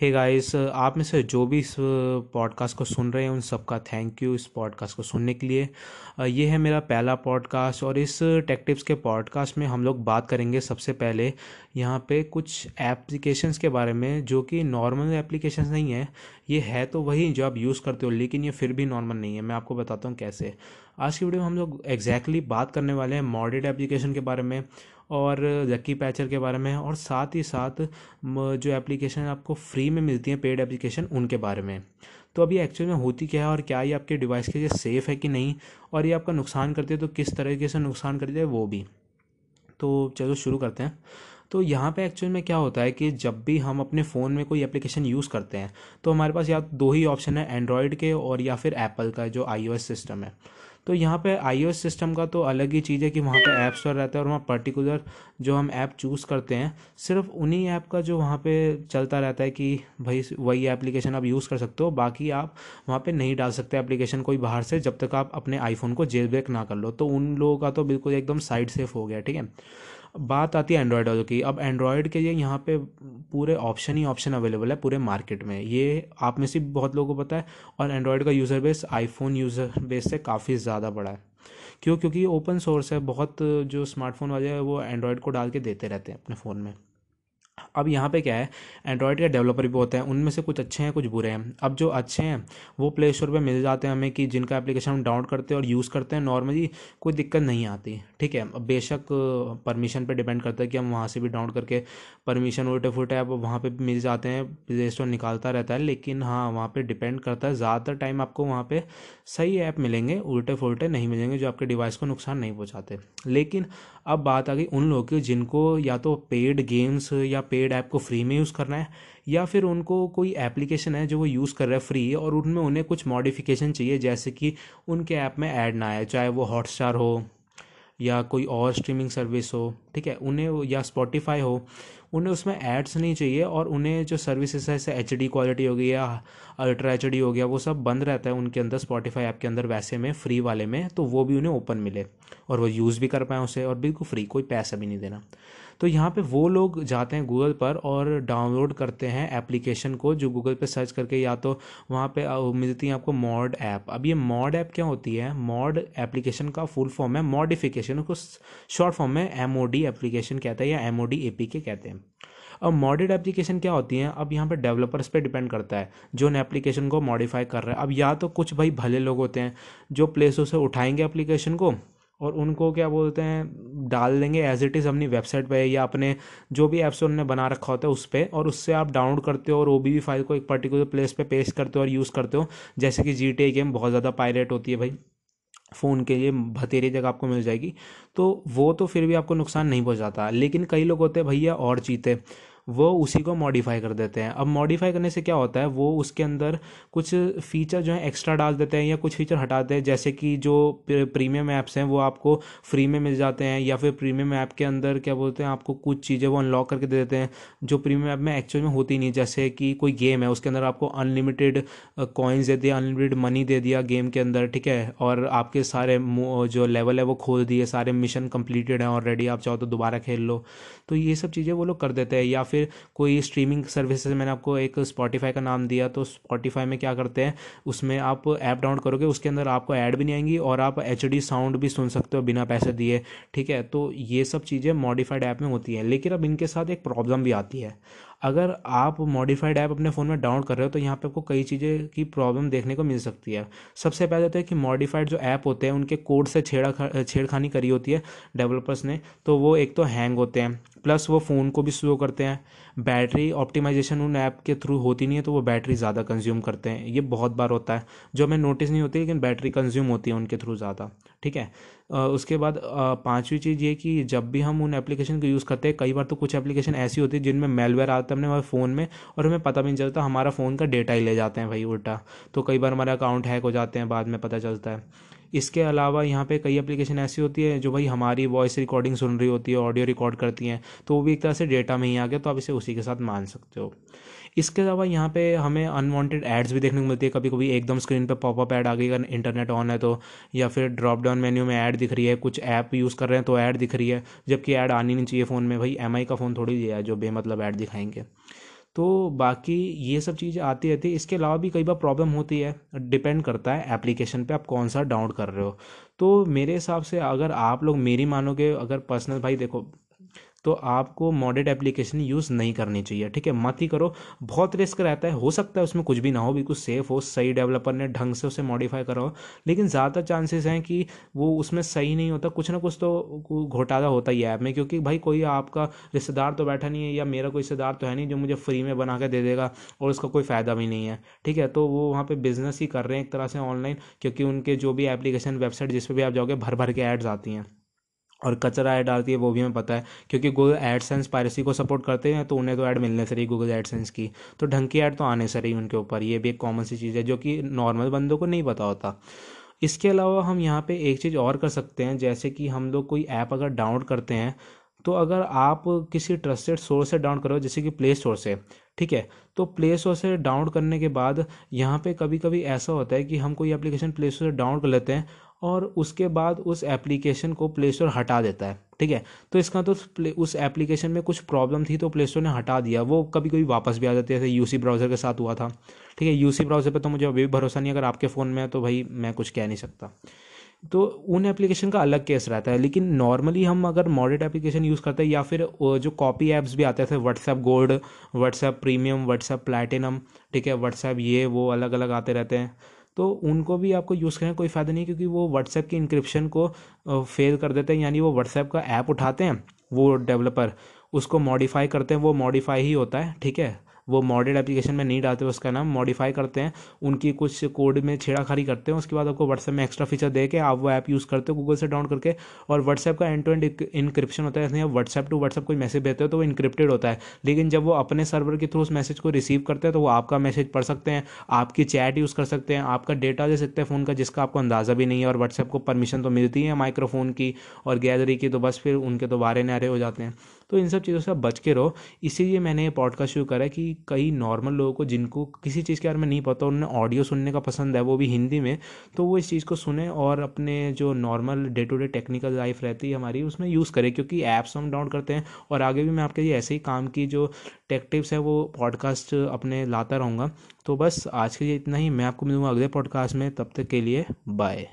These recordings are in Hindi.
हे गाइस आप में से जो भी इस पॉडकास्ट को सुन रहे हैं, उन सबका थैंक यू इस पॉडकास्ट को सुनने के लिए। ये है मेरा पहला पॉडकास्ट और इस टेक टिप्स के पॉडकास्ट में हम लोग बात करेंगे सबसे पहले यहाँ पे कुछ एप्लीकेशंस के बारे में, जो कि नॉर्मल एप्लीकेशंस नहीं है। ये है तो वही जो आप यूज़ करते हो, लेकिन ये फिर भी नॉर्मल नहीं है। मैं आपको बताता हूँ कैसे। आज की वीडियो में हम लोग एग्जैक्टली exactly बात करने वाले हैं मॉडेड एप्लीकेशन के बारे में। और जक्की पैचर के बारे में और साथ ही साथ जो एप्लीकेशन आपको फ्री में मिलती हैं पेड एप्लीकेशन उनके बारे में। तो अभी एक्चुअल में होती क्या है, और क्या ये आपके डिवाइस के लिए सेफ़ है कि नहीं, और ये आपका नुकसान करती है तो किस तरीके से नुकसान करती है, वो भी। तो चलो शुरू करते हैं। तो यहाँ पे एक्चुअल में क्या होता है कि जब भी हम अपने फ़ोन में कोई एप्लीकेशन यूज़ करते हैं तो हमारे पास या दो ही ऑप्शन है एंड्रॉयड के और या फिर एप्पल का, जो आई सिस्टम है। तो यहाँ पे आई सिस्टम का तो अलग ही चीज़ है कि वहाँ पे ऐप स्टोर रहता है और वहाँ पर्टिकुलर जो हम ऐप चूज़ करते हैं, सिर्फ़ उन्हीं ऐप का जो वहाँ पे चलता रहता है कि भाई वही एप्लीकेशन आप यूज़ कर सकते हो, बाकी आप वहाँ पे नहीं डाल सकते एप्लीकेशन कोई बाहर से जब तक आप अपने आईफोन को जेल ब्रेक ना कर लो। तो उन लोगों का तो बिल्कुल एकदम साइड सेफ़ हो गया, ठीक है? बात आती है एंड्रॉयड वालों की। अब एंड्रॉयड के लिए यहाँ पे पूरे ऑप्शन ही ऑप्शन अवेलेबल है पूरे मार्केट में। ये आप में से बहुत लोगों को पता है और एंड्रॉयड का user base iPhone user base से काफ़ी ज़्यादा बड़ा है। क्यों? क्योंकि ओपन सोर्स है, बहुत जो स्मार्टफ़ोन वाले हैं वो एंड्रॉयड को डाल के देते रहते हैं अपने फ़ोन में। अब यहाँ पे क्या है एंड्रॉयड के डेवलपर भी होते हैं, उनमें से कुछ अच्छे हैं, कुछ बुरे हैं। अब जो अच्छे हैं, वो प्ले स्टोर पर मिल जाते हैं हमें कि जिनका एप्लीकेशन हम डाउनलोड करते हैं और यूज़ करते हैं नॉर्मली कोई दिक्कत नहीं आती, ठीक है? अब बेशक परमिशन पर डिपेंड करता है कि हम वहाँ से भी डाउनलोड करके परमिशन उल्टे फुलटे अब वहाँ पर मिल जाते हैं प्ले स्टोर निकालता रहता है, लेकिन हाँ वहाँ पर डिपेंड करता है। ज़्यादातर टाइम आपको वहाँ पर सही ऐप मिलेंगे, उल्टे फुलटे नहीं मिलेंगे, जो आपके डिवाइस को नुकसान नहीं पहुँचाते। लेकिन अब बात आ गई उन लोगों की जिनको या तो पेड गेम्स या पेड ऐप को फ्री में यूज़ करना है, या फिर उनको कोई एप्लीकेशन है जो वो यूज़ कर रहे हैं फ्री और उनमें उन्हें कुछ मॉडिफिकेशन चाहिए, जैसे कि उनके ऐप में ऐड ना आए, चाहे वो हॉटस्टार हो, या कोई और स्ट्रीमिंग सर्विस हो, ठीक है, उन्हें या स्पॉटिफाई हो, उन्हें उसमें एड्स नहीं चाहिए, और उन्हें जो सर्विसेज़ है, जैसे एच क्वालिटी हो गई, या अल्ट्रा एचडी हो गया, वो सब बंद रहता है उनके अंदर स्पॉटिफाई ऐप के अंदर वैसे में फ्री वाले में तो वो भी उन्हें ओपन मिले, और वो यूज़ भी कर पाएँ उसे, और बिल्कुल फ्री कोई पैसा भी नहीं देना। तो यहाँ पे वो लोग जाते हैं गूगल पर और डाउनलोड करते हैं एप्लीकेशन को, जो गूगल पे सर्च करके या तो वहाँ पे मिलती है आपको मॉड ऐप अब ये मॉड ऐप क्या होती है? मॉड एप्लीकेशन का फुल फॉर्म है। मॉडिफिकेशन उसको शॉर्ट फॉर्म में एम एप्लीकेशन कहते हैं या एम ओ के कहते हैं। अब मॉडेड एप्लीकेशन क्या होती हैं? अब यहाँ पर डेवलपर्स पे डिपेंड करता है, जो उन एप्लीकेशन को मॉडिफाई कर रहा है। अब या तो कुछ भाई भले लोग होते हैं, जो प्लेसों से उठाएँगे एप्लीकेशन को और उनको क्या बोलते हैं, डाल देंगे एज इट इज़ अपनी वेबसाइट पे या अपने जो भी ऐप्स उन्होंने बना रखा होता है उस पर और उससे आप डाउनलोड करते हो और ओ बी फ़ाइल को एक पर्टिकुलर प्लेस पे पेस्ट करते हो और यूज़ करते हो। जैसे कि जी टी गेम बहुत ज़्यादा पायरेट होती है भाई। फ़ोन के लिए भतेरी जगह आपको मिल जाएगी। तो वो तो फिर भी आपको नुकसान नहीं पहुंचाता। लेकिन कई लोग होते हैं, भैया और चीते। वो उसी को मॉडिफाई कर देते हैं। अब मॉडिफाई करने से क्या होता है? वो उसके अंदर कुछ फीचर जो है एक्स्ट्रा डाल देते हैं या कुछ फीचर हटाते हैं। जैसे कि जो प्रीमियम ऐप्स हैं, वो आपको फ्री में मिल जाते हैं या फिर प्रीमियम ऐप के अंदर क्या बोलते हैं, आपको कुछ चीज़ें वो अनलॉक करके दे देते हैं, जो प्रीमियम ऐप में एक्चुअल में होती नहीं। जैसे कि कोई गेम है, उसके अंदर आपको अनलिमिटेड कॉइन्स दे दिया अनलिमिटेड मनी दे दिया गेम के अंदर, ठीक है? और आपके सारे जो लेवल है वो खोल दिए, सारे मिशन कंप्लीटेड हैं ऑलरेडी आप चाहो तो दोबारा खेल लो। तो ये सब चीज़ें वो लोग कर देते हैं या फिर कोई स्ट्रीमिंग सर्विस मैंने आपको एक स्पॉटीफाई का नाम दिया तो स्पॉटीफाई में क्या करते हैं, उसमें आप ऐप डाउनलोड करोगे, उसके अंदर आपको ऐड भी नहीं आएँगी और आप एचडी साउंड भी सुन सकते हो बिना पैसे दिए, ठीक है? तो ये सब चीज़ें मॉडिफाइड ऐप में होती हैं। लेकिन अब इनके साथ एक प्रॉब्लम भी आती है। अगर आप मॉडिफाइड ऐप अपने फ़ोन में डाउनलोड कर रहे हो तो यहाँ पे आपको कई चीज़ें की प्रॉब्लम देखने को मिल सकती है। सबसे पहले तो है कि मॉडिफाइड जो ऐप होते हैं, उनके कोड से छेड़ा खा, छेड़खानी करी होती है डेवलपर्स ने। तो वो एक तो हैंग होते हैं प्लस वो फ़ोन को भी स्लो करते हैं। बैटरी ऑप्टिमाइजेशन उन ऐप के थ्रू होती नहीं है तो वो बैटरी ज़्यादा कंज्यूम करते हैं। ये बहुत बार होता है। जो हमें नोटिस नहीं होती, लेकिन बैटरी कंज्यूम होती है उनके थ्रू ज़्यादा। ठीक है? उसके बाद पांचवी चीज़ ये कि जब भी हम उन एप्लीकेशन को यूज़ करते हैं, कई बार तो कुछ एप्लीकेशन ऐसी होती है जिनमें मेलवेयर आता है अपने हमारे फ़ोन में और हमें पता भी नहीं चलता हमारा फ़ोन का डेटा ही ले जाते हैं भाई उल्टा। तो कई बार हमारे अकाउंट हैक हो जाते हैं, बाद में पता चलता है। इसके अलावा यहाँ पे कई एप्लीकेशन ऐसी होती है जो भाई हमारी वॉइस रिकॉर्डिंग सुन रही होती है ऑडियो रिकॉर्ड करती हैं तो वो भी एक तरह से डेटा में ही आ गया तो आप इसे उसी के साथ मान सकते हो। इसके अलावा यहाँ पे हमें अनवांटेड एड्स भी देखने को मिलती है कभी कभी एकदम स्क्रीन पे पॉपअप ऐड आ गई, अगर इंटरनेट ऑन है तो या फिर ड्रॉप डाउन मेन्यू में ऐड दिख रही है, कुछ ऐप यूज़ कर रहे हैं तो ऐड दिख रही है, जबकि ऐड आनी नहीं चाहिए फ़ोन में, भाई MI का फ़ोन थोड़ी दिया है जो बेमतलब ऐड दिखाएँगे। तो बाकी ये सब चीज़ें आती रहती है। इसके अलावा भी कई बार प्रॉब्लम होती है। डिपेंड करता है एप्लीकेशन पे आप कौन सा डाउनलोड कर रहे हो। तो मेरे हिसाब से अगर आप लोग मेरी मानोगे, अगर पर्सनल भाई देखो तो आपको मॉडेड एप्लीकेशन यूज़ नहीं करनी चाहिए, ठीक है? मत ही करो। बहुत रिस्क रहता है, हो सकता है उसमें कुछ भी ना हो, बिल्कुल सेफ़ हो, सही डेवलपर ने ढंग से उसे मॉडिफाई करा हो, लेकिन ज़्यादा चांसेस हैं कि वो उसमें सही नहीं होता। कुछ ना कुछ तो घोटाला होता ही है ऐप में, क्योंकि भाई कोई आपका रिश्तेदार तो बैठा नहीं है या मेरा कोई रिश्तेदार तो है नहीं जो मुझे फ्री में बना के दे देगा और उसका कोई फ़ायदा भी नहीं है, ठीक है? तो वो वहाँ पर बिज़नेस ही कर रहे हैं एक तरह से ऑनलाइन क्योंकि उनके जो भी एप्लीकेशन वेबसाइट जिस पर भी आप जाओगे भर भर के एड्स आती हैं। और कचरा ऐड डालती है, वो भी हमें पता है। क्योंकि गूगल एडसेंस पायरेसी को सपोर्ट करते हैं तो उन्हें तो ऐड मिलने से रही गूगल एडसेंस की। तो ढंग की ऐड तो आने से रही उनके ऊपर। ये भी एक कॉमन सी चीज़ है, जो कि नॉर्मल बंदों को नहीं पता होता। इसके अलावा हम यहाँ पे एक चीज़ और कर सकते हैं, जैसे कि हम लोग कोई ऐप अगर डाउनलोड करते हैं तो अगर आप किसी ट्रस्टेड सोर्स से डाउनलोड करो, जैसे कि प्ले स्टोर से, ठीक है? तो प्ले स्टोर से डाउनलोड करने के बाद यहाँ पे कभी कभी ऐसा होता है कि हम कोई एप्लीकेशन प्ले स्टोर से डाउनलोड कर लेते हैं और उसके बाद उस एप्लीकेशन को प्ले स्टोर हटा देता है। ठीक है? तो इसका तो उस एप्लीकेशन में कुछ प्रॉब्लम थी तो प्ले स्टोर ने हटा दिया। वो कभी कभी वापस भी आ जाती है, जैसे यूसी ब्राउज़र के साथ हुआ था। ठीक है? यूसी ब्राउज़र पे तो मुझे अभी भरोसा नहीं अगर आपके फ़ोन में है तो भाई मैं कुछ कह नहीं सकता। तो उन एप्लीकेशन का अलग केस रहता है, लेकिन नॉर्मली हम अगर मॉडर्ड एप्लीकेशन यूज़ करते हैं या फिर जो कॉपी ऐप्स भी आते थे WhatsApp gold WhatsApp premium WhatsApp platinum ठीक है? व्हाट्सएप ये, वो अलग अलग आते रहते हैं। तो उनको भी आपको यूज़ करने कोई फ़ायदा नहीं क्योंकि वो व्हाट्सएप की इंक्रिप्शन को फेल कर देते हैं, यानी वो व्हाट्सएप का ऐप उठाते हैं, वो डेवलपर उसको मॉडिफाई करते हैं, वो मॉडिफाई ही होता है, ठीक है? वो मॉडेड एप्लीकेशन में नहीं डालते, उसका नाम मॉडिफाई करते हैं, उनकी कुछ कोड में छेड़ाखारी करते हैं, उसके बाद आपको व्हाट्सएप में एक्स्ट्रा फीचर दे के आप वो ऐप यूज़ करते हो गूगल से डाउन करके, और व्हाट्सएप का एंड टू एंड इंक्रिप्शन होता है, इसलिए व्हाट्सएप टू व्हाट्सएप कोई मैसेज भेजते हो तो वो इंक्रिप्टेड होता है, लेकिन जब वो अपने सर्वर के थ्रू उस मैसेज को रिसीव करते हैं तो वो आपका मैसेज पढ़ सकते हैं, आपकी चैट यूज़ कर सकते हैं, आपका डेटा दे सकते हैं फ़ोन का, जिसका आपको अंदाज़ा भी नहीं है, और व्हाट्सएप को परमिशन तो मिलती है माइक्रोफोन की और गैलरी की तो बस फिर उनके तो बारे नारे हो जाते हैं। तो इन सब चीज़ों से आप बच के रहो। इसीलिए मैंने ये पॉडकास्ट शुरू करा कि कई नॉर्मल लोगों को जिनको किसी चीज़ के बारे में नहीं पता उन्हें ऑडियो सुनने का पसंद है, वो भी हिंदी में तो वो इस चीज़ को सुने और अपने जो normal day to day technical life रहती है हमारी, उसमें यूज़ करें, क्योंकि ऐप्स हम डाउनलोड करते हैं। और आगे भी मैं आपके लिए ऐसे ही काम की जो टेक टिप्स है, वो पॉडकास्ट अपने लाता रहूँगा। तो बस आज के लिए इतना ही। मैं आपको मिलूँगा अगले पॉडकास्ट में। तब तक के लिए बाय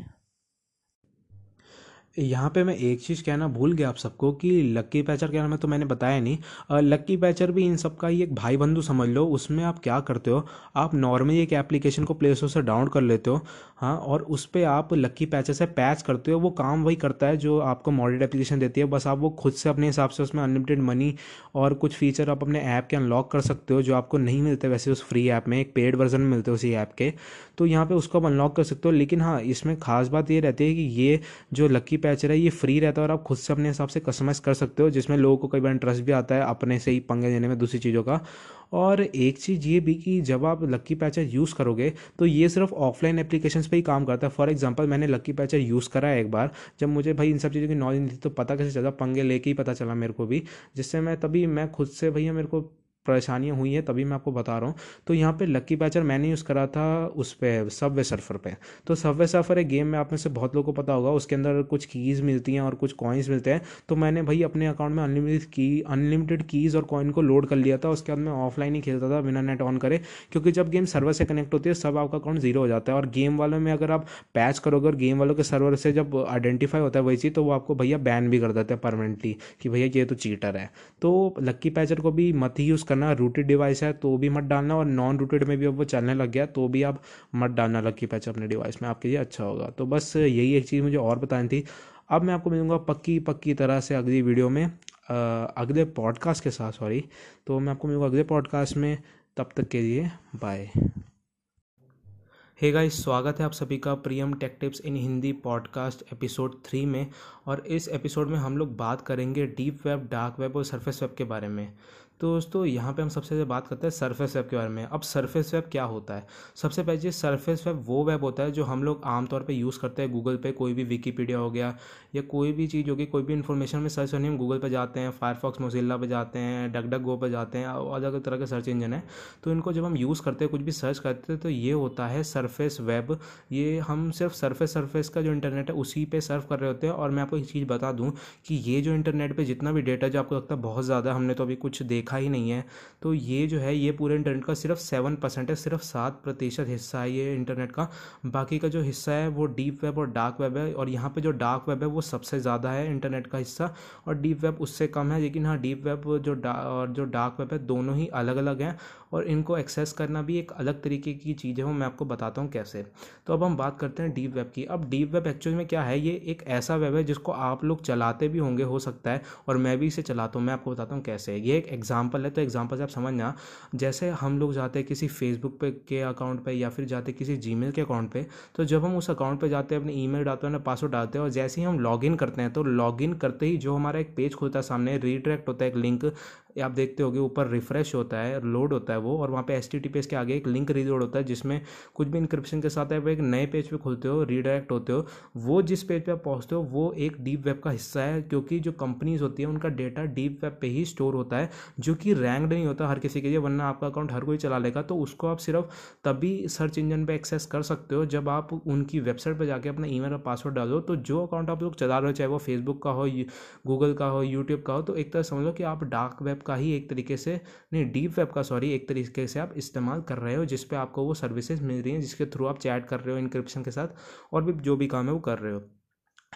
यहाँ पे मैं एक चीज़ कहना भूल गया आप सबको कि लक्की पैचर के नाम है तो मैंने बताया नहीं। लक्की पैचर भी इन सब का ही एक भाई बंधु समझ लो, उसमें आप क्या करते हो? आप नॉर्मली एक एप्लीकेशन को प्ले स्टोर से डाउनलोड कर लेते हो हाँ और उस पर आप लक्की पैचर से पैच करते हो, वो काम वही करता है जो आपको मॉडल एप्लीकेशन देती है, बस आप वो खुद से अपने हिसाब से उसमें अनलिमिटेड मनी और कुछ फीचर आप अपने ऐप के अनलॉक कर सकते हो, जो आपको नहीं मिलते वैसे उस फ्री ऐप में, एक पेड वर्जन मिलते हो उसी ऐप के। तो यहाँ पर उसको आप अनलॉक कर सकते हो, लेकिन हाँ इसमें खास बात ये रहती है कि ये जो लक्की पैचर है ये फ्री रहता है और आप खुद से अपने हिसाब से कस्टमाइज कर सकते हो, जिसमें लोगों को कई बार इंटरेस्ट भी आता है अपने से ही पंगे लेने में दूसरी चीज़ों का। और एक चीज़ ये भी कि जब आप लक्की पैचर यूज़ करोगे तो ये सिर्फ़ ऑफलाइन एप्लीकेशंस पे ही काम करता है। फॉर एग्जांपल मैंने लक्की पैचर यूज़ करा है एक बार, जब मुझे भाई इन सब चीज़ों की नॉलेज नहीं थी तो पता कैसे चला, पंगे लेके ही पता चला मेरे को भी, जिससे मैं तभी, मैं खुद से भैया मेरे को परेशानियाँ हुई हैं, तभी मैं आपको बता रहा हूँ। तो यहाँ पे लक्की पैचर मैंने यूज़ करा था उस पर सबवे सर्फर पे। तो सबवे सर्फर एक गेम में आप में से बहुत लोगों को पता होगा, उसके अंदर कुछ कीज़ मिलती हैं और कुछ कॉइन्स मिलते हैं। तो मैंने भाई अपने अकाउंट में अनलिमिटेड की अनलिमिटेड कीज़ और कॉइन को लोड कर लिया था, उसके बाद मैं ऑफलाइन ही खेलता था, बिना नेट ऑन करे। क्योंकि जब गेम सर्वर से कनेक्ट होती है, सब आपका अकाउंट ज़ीरो हो जाता है। और गेम वालों में अगर आप पैच करोगे और गेम वालों के सर्वर से जब आइडेंटिफाई होता है वही चीज़ तो वो आपको भैया बैन भी कर देते हैं परमानेंटली कि भैया ये तो चीटर है। तो लक्की पैचर को भी मत ही यूज़ करना रूटेड डिवाइस है तो भी मत डालना और नॉन रूटेड में भी अब वो चलने लग गया तो भी आप मत डालना लकी पैच अपने डिवाइस में, आपके लिए अच्छा होगा। तो बस यही एक चीज़ मुझे और बतानी थी। अब मैं आपको मिलूँगा पक्की पक्की तरह से अगली वीडियो में अगले पॉडकास्ट के साथ सॉरी तो मैं आपको मिलूँगा अगले पॉडकास्ट में, तब तक के लिए बाय हे गाइस स्वागत है आप सभी का Priyam tech tips in Hindi podcast episode three में, और इस एपिसोड में हम लोग बात करेंगे डीप वेब डार्क वेब और सरफेस वेब के बारे में। तो दोस्तों, यहाँ पे हम सबसे ज़्यादा बात करते हैं सरफेस वेब के बारे में। अब सरफेस वेब क्या होता है? सबसे पहले चीज़ सरफेस वेब वो वेब होता है जो हम लोग आमतौर पे यूज़ करते हैं गूगल पे। कोई भी विकीपीडिया हो गया या कोई भी चीज़ होगी कोई भी इन्फॉर्मेशन में सर्च करनी हम गूगल पे जाते हैं फायरफॉक्स मोजिल्ला पर जाते हैं डग गो पे जाते हैं अलग अलग तरह के सर्च इंजन है। तो इनको जब हम यूज़ करते हैं, कुछ भी सर्च करते हैं तो ये होता है सरफेस वेब ये हम सिर्फ़ सरफेस सरफेस का जो इंटरनेट है, उसी पे सर्व कर रहे होते हैं। और मैं आपको एक चीज़ बता दूँ कि ये जो इंटरनेट पर जितना भी डेटा जो आपको लगता है बहुत ज़्यादा, हमने तो अभी कुछ देखा लिखा ही नहीं है। तो ये जो है, ये पूरे इंटरनेट का सिर्फ़ सेवन परसेंट है, सिर्फ़ सात प्रतिशत हिस्सा है ये इंटरनेट का। बाकी का जो हिस्सा है, वो डीप वेब और डार्क वेब है और यहाँ पे जो डार्क वेब है, वो सबसे ज़्यादा है इंटरनेट का हिस्सा और डीप वेब उससे कम है। लेकिन हाँ डीप वेब जो डा और जो डार्क वेब है, दोनों ही अलग अलग हैं और इनको एक्सेस करना भी एक अलग तरीके की चीज़ है। वो मैं आपको बताता हूँ कैसे। तो अब हम बात करते हैं डीप वेब की। अब डीप वेब एक्चुअल में क्या है? ये एक ऐसा वेब है जिसको आप लोग चलाते भी होंगे, हो सकता है, और मैं भी इसे चलाता हूँ। मैं आपको बताता हूँ कैसे। ये एक एग्ज़ाम्पल है तो एग्ज़ाम्पल से आप समझना जैसे हम लोग जाते हैं किसी फेसबुक पे के अकाउंट पे या फिर जाते किसी जी के अकाउंट पे तो जब हम उस अकाउंट पे जाते हैं, अपने ईमेल डालते हैं पासवर्ड डालते हैं और जैसे ही हम लॉगिन करते हैं तो लॉगिन करते ही जो हमारा एक पेज खुलता है सामने रीडायरेक्ट होता है एक लिंक आप देखते होगे, ऊपर रिफ्रेश होता है लोड होता है वो, और वहाँ पे एस टी के आगे एक लिंक रीलोड होता है, जिसमें कुछ भी इंक्रिप्शन के साथ आप एक नए पेज पे खुलते हो रीडायरेक्ट होते हो, वो जिस पेज पे आप पहुँचते हो, वो एक डीप वेब का हिस्सा है, क्योंकि जो कंपनीज़ होती है, उनका डेटा डीप वेब पर ही स्टोर होता है, जो कि रैंक्ड नहीं होता हर किसी के लिए, वरना आपका अकाउंट हर कोई चला लेगा तो उसको आप सिर्फ़ तभी सर्च इंजन पर एक्सेस कर सकते हो, जब आप उनकी वेबसाइट पर जाके अपना ईमेल और पासवर्ड डालो तो जो अकाउंट आप लोग चला रहे हो, चाहे वो फेसबुक का हो गूगल का हो यूट्यूब का हो तो एक तरह समझ लो कि आप डार्क वेब का ही एक तरीके से, नहीं डीप वेब का सॉरी एक तरीके से आप इस्तेमाल कर रहे हो जिस पे आपको वो सर्विसेज़ मिल रही हैं, जिसके थ्रू आप चैट कर रहे हो इंक्रिप्शन के साथ और भी जो भी काम है वो कर रहे हो।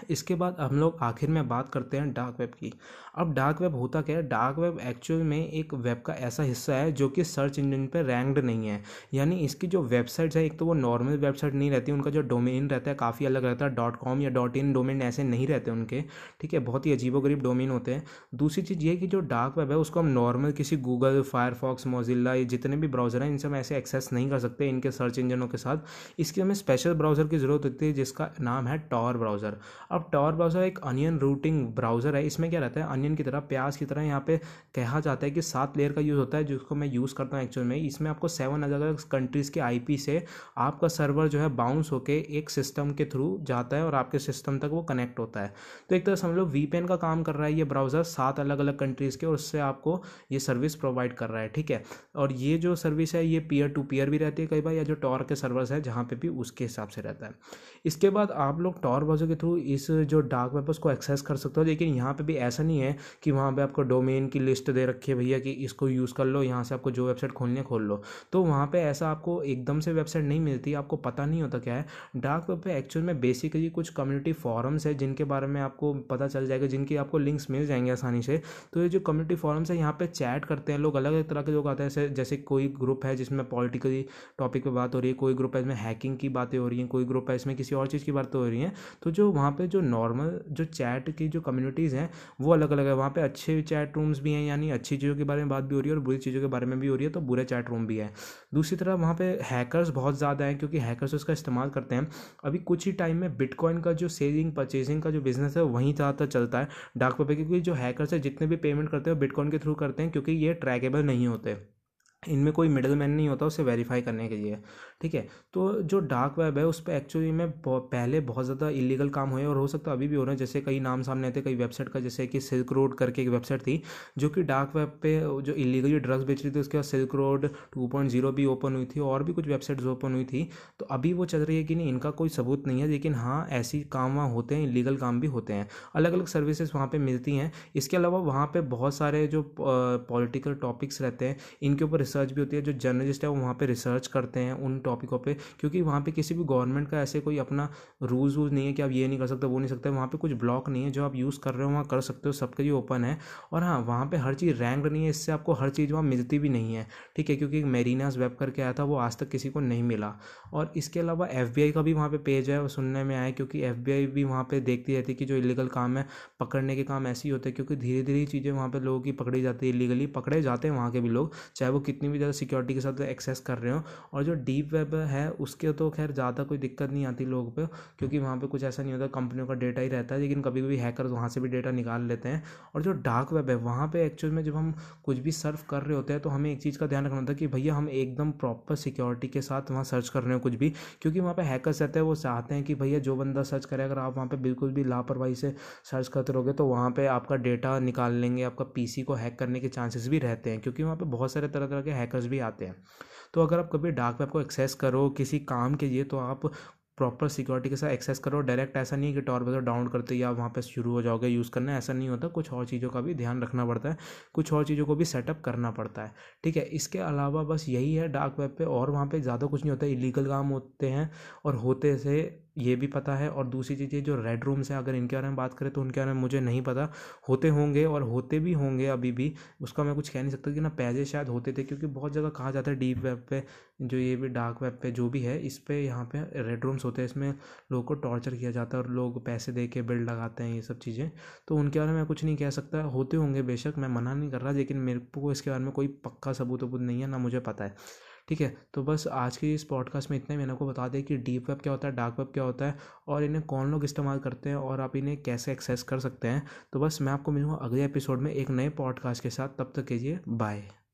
इसके बाद हम लोग आखिर में बात करते हैं डार्क वेब की। अब डार्क वेब होता क्या है? डार्क वेब एक्चुअल में एक वेब का ऐसा हिस्सा है जो कि सर्च इंजन पर रैंक्ड नहीं है। यानी इसकी जो वेबसाइट्स है, एक तो वो नॉर्मल वेबसाइट नहीं रहती, उनका जो डोमेन रहता है काफ़ी अलग रहता है। डॉट कॉम या डॉट इन डोमेन ऐसे नहीं रहते उनके, ठीक है? बहुत ही अजीबोगरीब डोमेन होते हैं। दूसरी चीज़ ये कि जो डार्क वेब है, उसको हम नॉर्मल किसी गूगल फायरफॉक्स मोजिल्ला ये जितने भी ब्राउज़र हैं, इनसे हम ऐसे एक्सेस नहीं कर सकते इनके सर्च इंजनों के साथ। इसकी हमें स्पेशल ब्राउज़र की ज़रूरत होती है, जिसका नाम है टॉर ब्राउज़र अब टॉर ब्राउज़र एक अनियन रूटिंग ब्राउज़र है। इसमें क्या रहता है? अनियन की तरह, प्याज की तरह यहाँ पे कहा जाता है कि सात लेयर का यूज़ होता है, जिसको मैं यूज़ करता हूँ एक्चुअल में। इसमें आपको सेवन अलग अलग कंट्रीज़ के आईपी से आपका सर्वर जो है बाउंस होके एक सिस्टम के थ्रू जाता है और आपके सिस्टम तक वो कनेक्ट होता है। तो एक तरह समझ लो वीपेन का काम कर रहा है ये ब्राउज़र सात अलग अलग कंट्रीज़ के और उससे आपको ये सर्विस प्रोवाइड कर रहा है, ठीक है? और ये जो सर्विस है, ये पीयर टू पीयर भी रहती है कई बार, या जो टॉर के सर्वर्स है, जहाँ पे भी उसके हिसाब से रहता है। इसके बाद आप लोग टॉर ब्राउज़र के थ्रू इस जो डार्क वेब उसको एक्सेस कर सकते हो, लेकिन यहाँ पे भी ऐसा नहीं है कि वहाँ पे आपको डोमेन की लिस्ट दे रखी है, भैया, कि इसको यूज़ कर लो, यहाँ से आपको जो वेबसाइट खोलनी है खोल लो। तो वहाँ पे ऐसा आपको एकदम से वेबसाइट नहीं मिलती, आपको पता नहीं होता क्या है। डार्क वेब पे एक्चुअल में बेसिकली कुछ कम्युनिटी फॉरम्स है, जिनके बारे में आपको पता चल जाएगा, जिनकी आपको लिंक्स मिल जाएँगे आसानी से। तो ये जो कम्युनिटी फॉरम्स है, यहाँ पर चैट करते हैं लोग अलग अलग तरह के लोग आते हैं जैसे कोई ग्रुप है जिसमें पॉलिटिकली टॉपिक पर बात हो रही है, कोई ग्रुप है इसमें हैकिंग की बातें हो रही हैं, कोई ग्रुप है इसमें किसी और चीज़ की बातें हो रही हैं। तो जो वहाँ पे जो नॉर्मल जो चैट की जो कम्युनिटीज़ हैं, वो अलग अलग है। वहाँ पे अच्छे चैट रूम्स भी हैं, यानी अच्छी चीज़ों के बारे में बात भी हो रही है और बुरी चीज़ों के बारे में भी हो रही है तो बुरे चैट रूम भी है। दूसरी तरफ़ वहाँ पे हैकर्स बहुत ज़्यादा हैं, क्योंकि हैकर्स उसका इस्तेमाल करते हैं। अभी कुछ ही टाइम में बिटकॉइन का जो सेलिंग परचेजिंग का जो बिज़नेस है, वहीं ज़्यादातर चलता है। डार्क पे, क्योंकि जो हैकर्स है, जितने भी पेमेंट करते हैं बिटकॉइन के थ्रू करते हैं, क्योंकि ये ट्रैकेबल नहीं होते। इनमें कोई मिडल मैन नहीं होता उसे वेरीफाई करने के लिए, ठीक है? तो जो डार्क वेब है, उस पर एक्चुअली में पहले बहुत ज़्यादा इलीगल काम हुए और हो सकता है अभी भी हो रहे हैं, जैसे कई नाम सामने आते कई वेबसाइट का, जैसे कि सिल्क रोड करके एक वेबसाइट थी, जो कि डार्क वेब पे जो इलीगली ड्रग्स बेच रही थी, उसके बाद silk road two point zero भी ओपन हुई थी और भी कुछ वेबसाइट्स ओपन हुई थी। तो अभी वो चल रही है कि नहीं, इनका कोई सबूत नहीं है, लेकिन हाँ ऐसी काम वहाँ होते हैं इलीगल काम भी होते हैं। अलग अलग सर्विसेज़ वहाँ पर मिलती हैं। इसके अलावा वहाँ पर बहुत सारे जो पॉलिटिकल टॉपिक्स रहते हैं, इनके ऊपर रिसर्च भी होती है, जो जर्नलिस्ट है, वो वहाँ पे रिसर्च करते हैं उन टॉपिकों पे, क्योंकि वहाँ पे किसी भी गवर्नमेंट का ऐसे कोई अपना रूल्स वूल्स नहीं है कि आप ये नहीं कर सकते, वो नहीं सकते, वहाँ पे कुछ ब्लॉक नहीं है, जो आप यूज़ कर रहे हो, वहाँ कर सकते हो, सबके लिए ओपन है। और हाँ वहाँ पर हर चीज़ रैंक नहीं है, इससे आपको हर चीज़ वहाँ मिलती भी नहीं है, ठीक है? क्योंकि मेरीनास वेब करके आया था, वो आज तक किसी को नहीं मिला। और इसके अलावा एफबीआई का भी वहाँ पर पेज है, वो सुनने में आया, क्योंकि एफबीआई भी वहाँ पर देखती रहती है कि जो इलीगल काम है, पकड़ने के काम ऐसे ही होते हैं, क्योंकि धीरे धीरे चीज़ें वहाँ पर लोगों की पकड़ी जाती है इलीगली पकड़े जाते हैं वहाँ के भी लोग, चाहे वो कितनी भी ज़्यादा सिक्योरिटी के साथ एक्सेस कर रहे हो और जो डीप वेब है, उसके तो खैर ज़्यादा कोई दिक्कत नहीं आती लोगों पे, क्योंकि वहाँ पे कुछ ऐसा नहीं होता कंपनियों का डेटा ही रहता है, लेकिन कभी कभी हैकर वहाँ से भी डेटा निकाल लेते हैं। और जो डार्क वेब है, वहाँ पर एक्चुअल में जब हम कुछ भी सर्फ कर रहे होते हैं तो हमें एक चीज़ का ध्यान रखना होता है कि भैया हम एकदम प्रॉपर सिक्योरिटी के साथ वहाँ सर्च कर रहे हो कुछ भी, क्योंकि वहाँ पर हैकर्स रहते हैं, वो चाहते हैं कि भैया जो बंदा सर्च करे, अगर आप वहाँ पर बिल्कुल भी लापरवाही से सर्च करते रहोगे तो वहाँ पर आपका डेटा निकाल लेंगे, आपका पीसी को हैक करने के चांसेस भी रहते हैं, क्योंकि वहाँ पर बहुत सारे तरह तरह के हैकर्स भी आते हैं। तो अगर आप कभी डार्क वेब को एक्सेस करो, किसी काम के लिए तो आप प्रॉपर सिक्योरिटी के साथ एक्सेस करो। डायरेक्ट ऐसा नहीं है कि टॉर ब्राउज़र डाउनलोड करते या वहाँ पे शुरू हो जाओगे यूज़ करना ऐसा नहीं होता। कुछ और चीज़ों का भी ध्यान रखना पड़ता है। कुछ और चीज़ों को भी सेटअप करना पड़ता है। ठीक है, इसके अलावा बस यही है डार्क वेब पे और वहाँ पे ज़्यादा कुछ नहीं होता। इलीगल काम होते हैं और होते से ये भी पता है और दूसरी चीज़ ये जो रेड रूम्स हैं, अगर इनके बारे में बात करें तो उनके बारे में मुझे नहीं पता। होते होंगे और होते भी होंगे अभी भी, उसका मैं कुछ कह नहीं सकता कि ना पहले शायद होते थे, क्योंकि बहुत जगह कहा जाता है डीप वेब पे, जो ये भी डार्क वेब पे जो भी है, इस पर यहाँ पे रेड रूम्स होते हैं, इसमें लोगों को टॉर्चर किया जाता है और लोग पैसे दे के बिल लगाते हैं, ये सब चीज़ें। तो उनके बारे मैं कुछ नहीं कह सकता, होते होंगे बेशक, मैं मना नहीं कर रहा, लेकिन मेरे को इसके बारे में कोई पक्का सबूत वबूत नहीं है, ना मुझे पता है। ठीक है? तो बस आज के इस पॉडकास्ट में इतना ही। मैंने आपको बता दें कि डीप वेब क्या होता है डार्क वेब क्या होता है और इन्हें कौन लोग इस्तेमाल करते हैं और आप इन्हें कैसे एक्सेस कर सकते हैं। तो बस मैं आपको मिलूँगा अगले एपिसोड में एक नए पॉडकास्ट के साथ। तब तक कीजिए बाय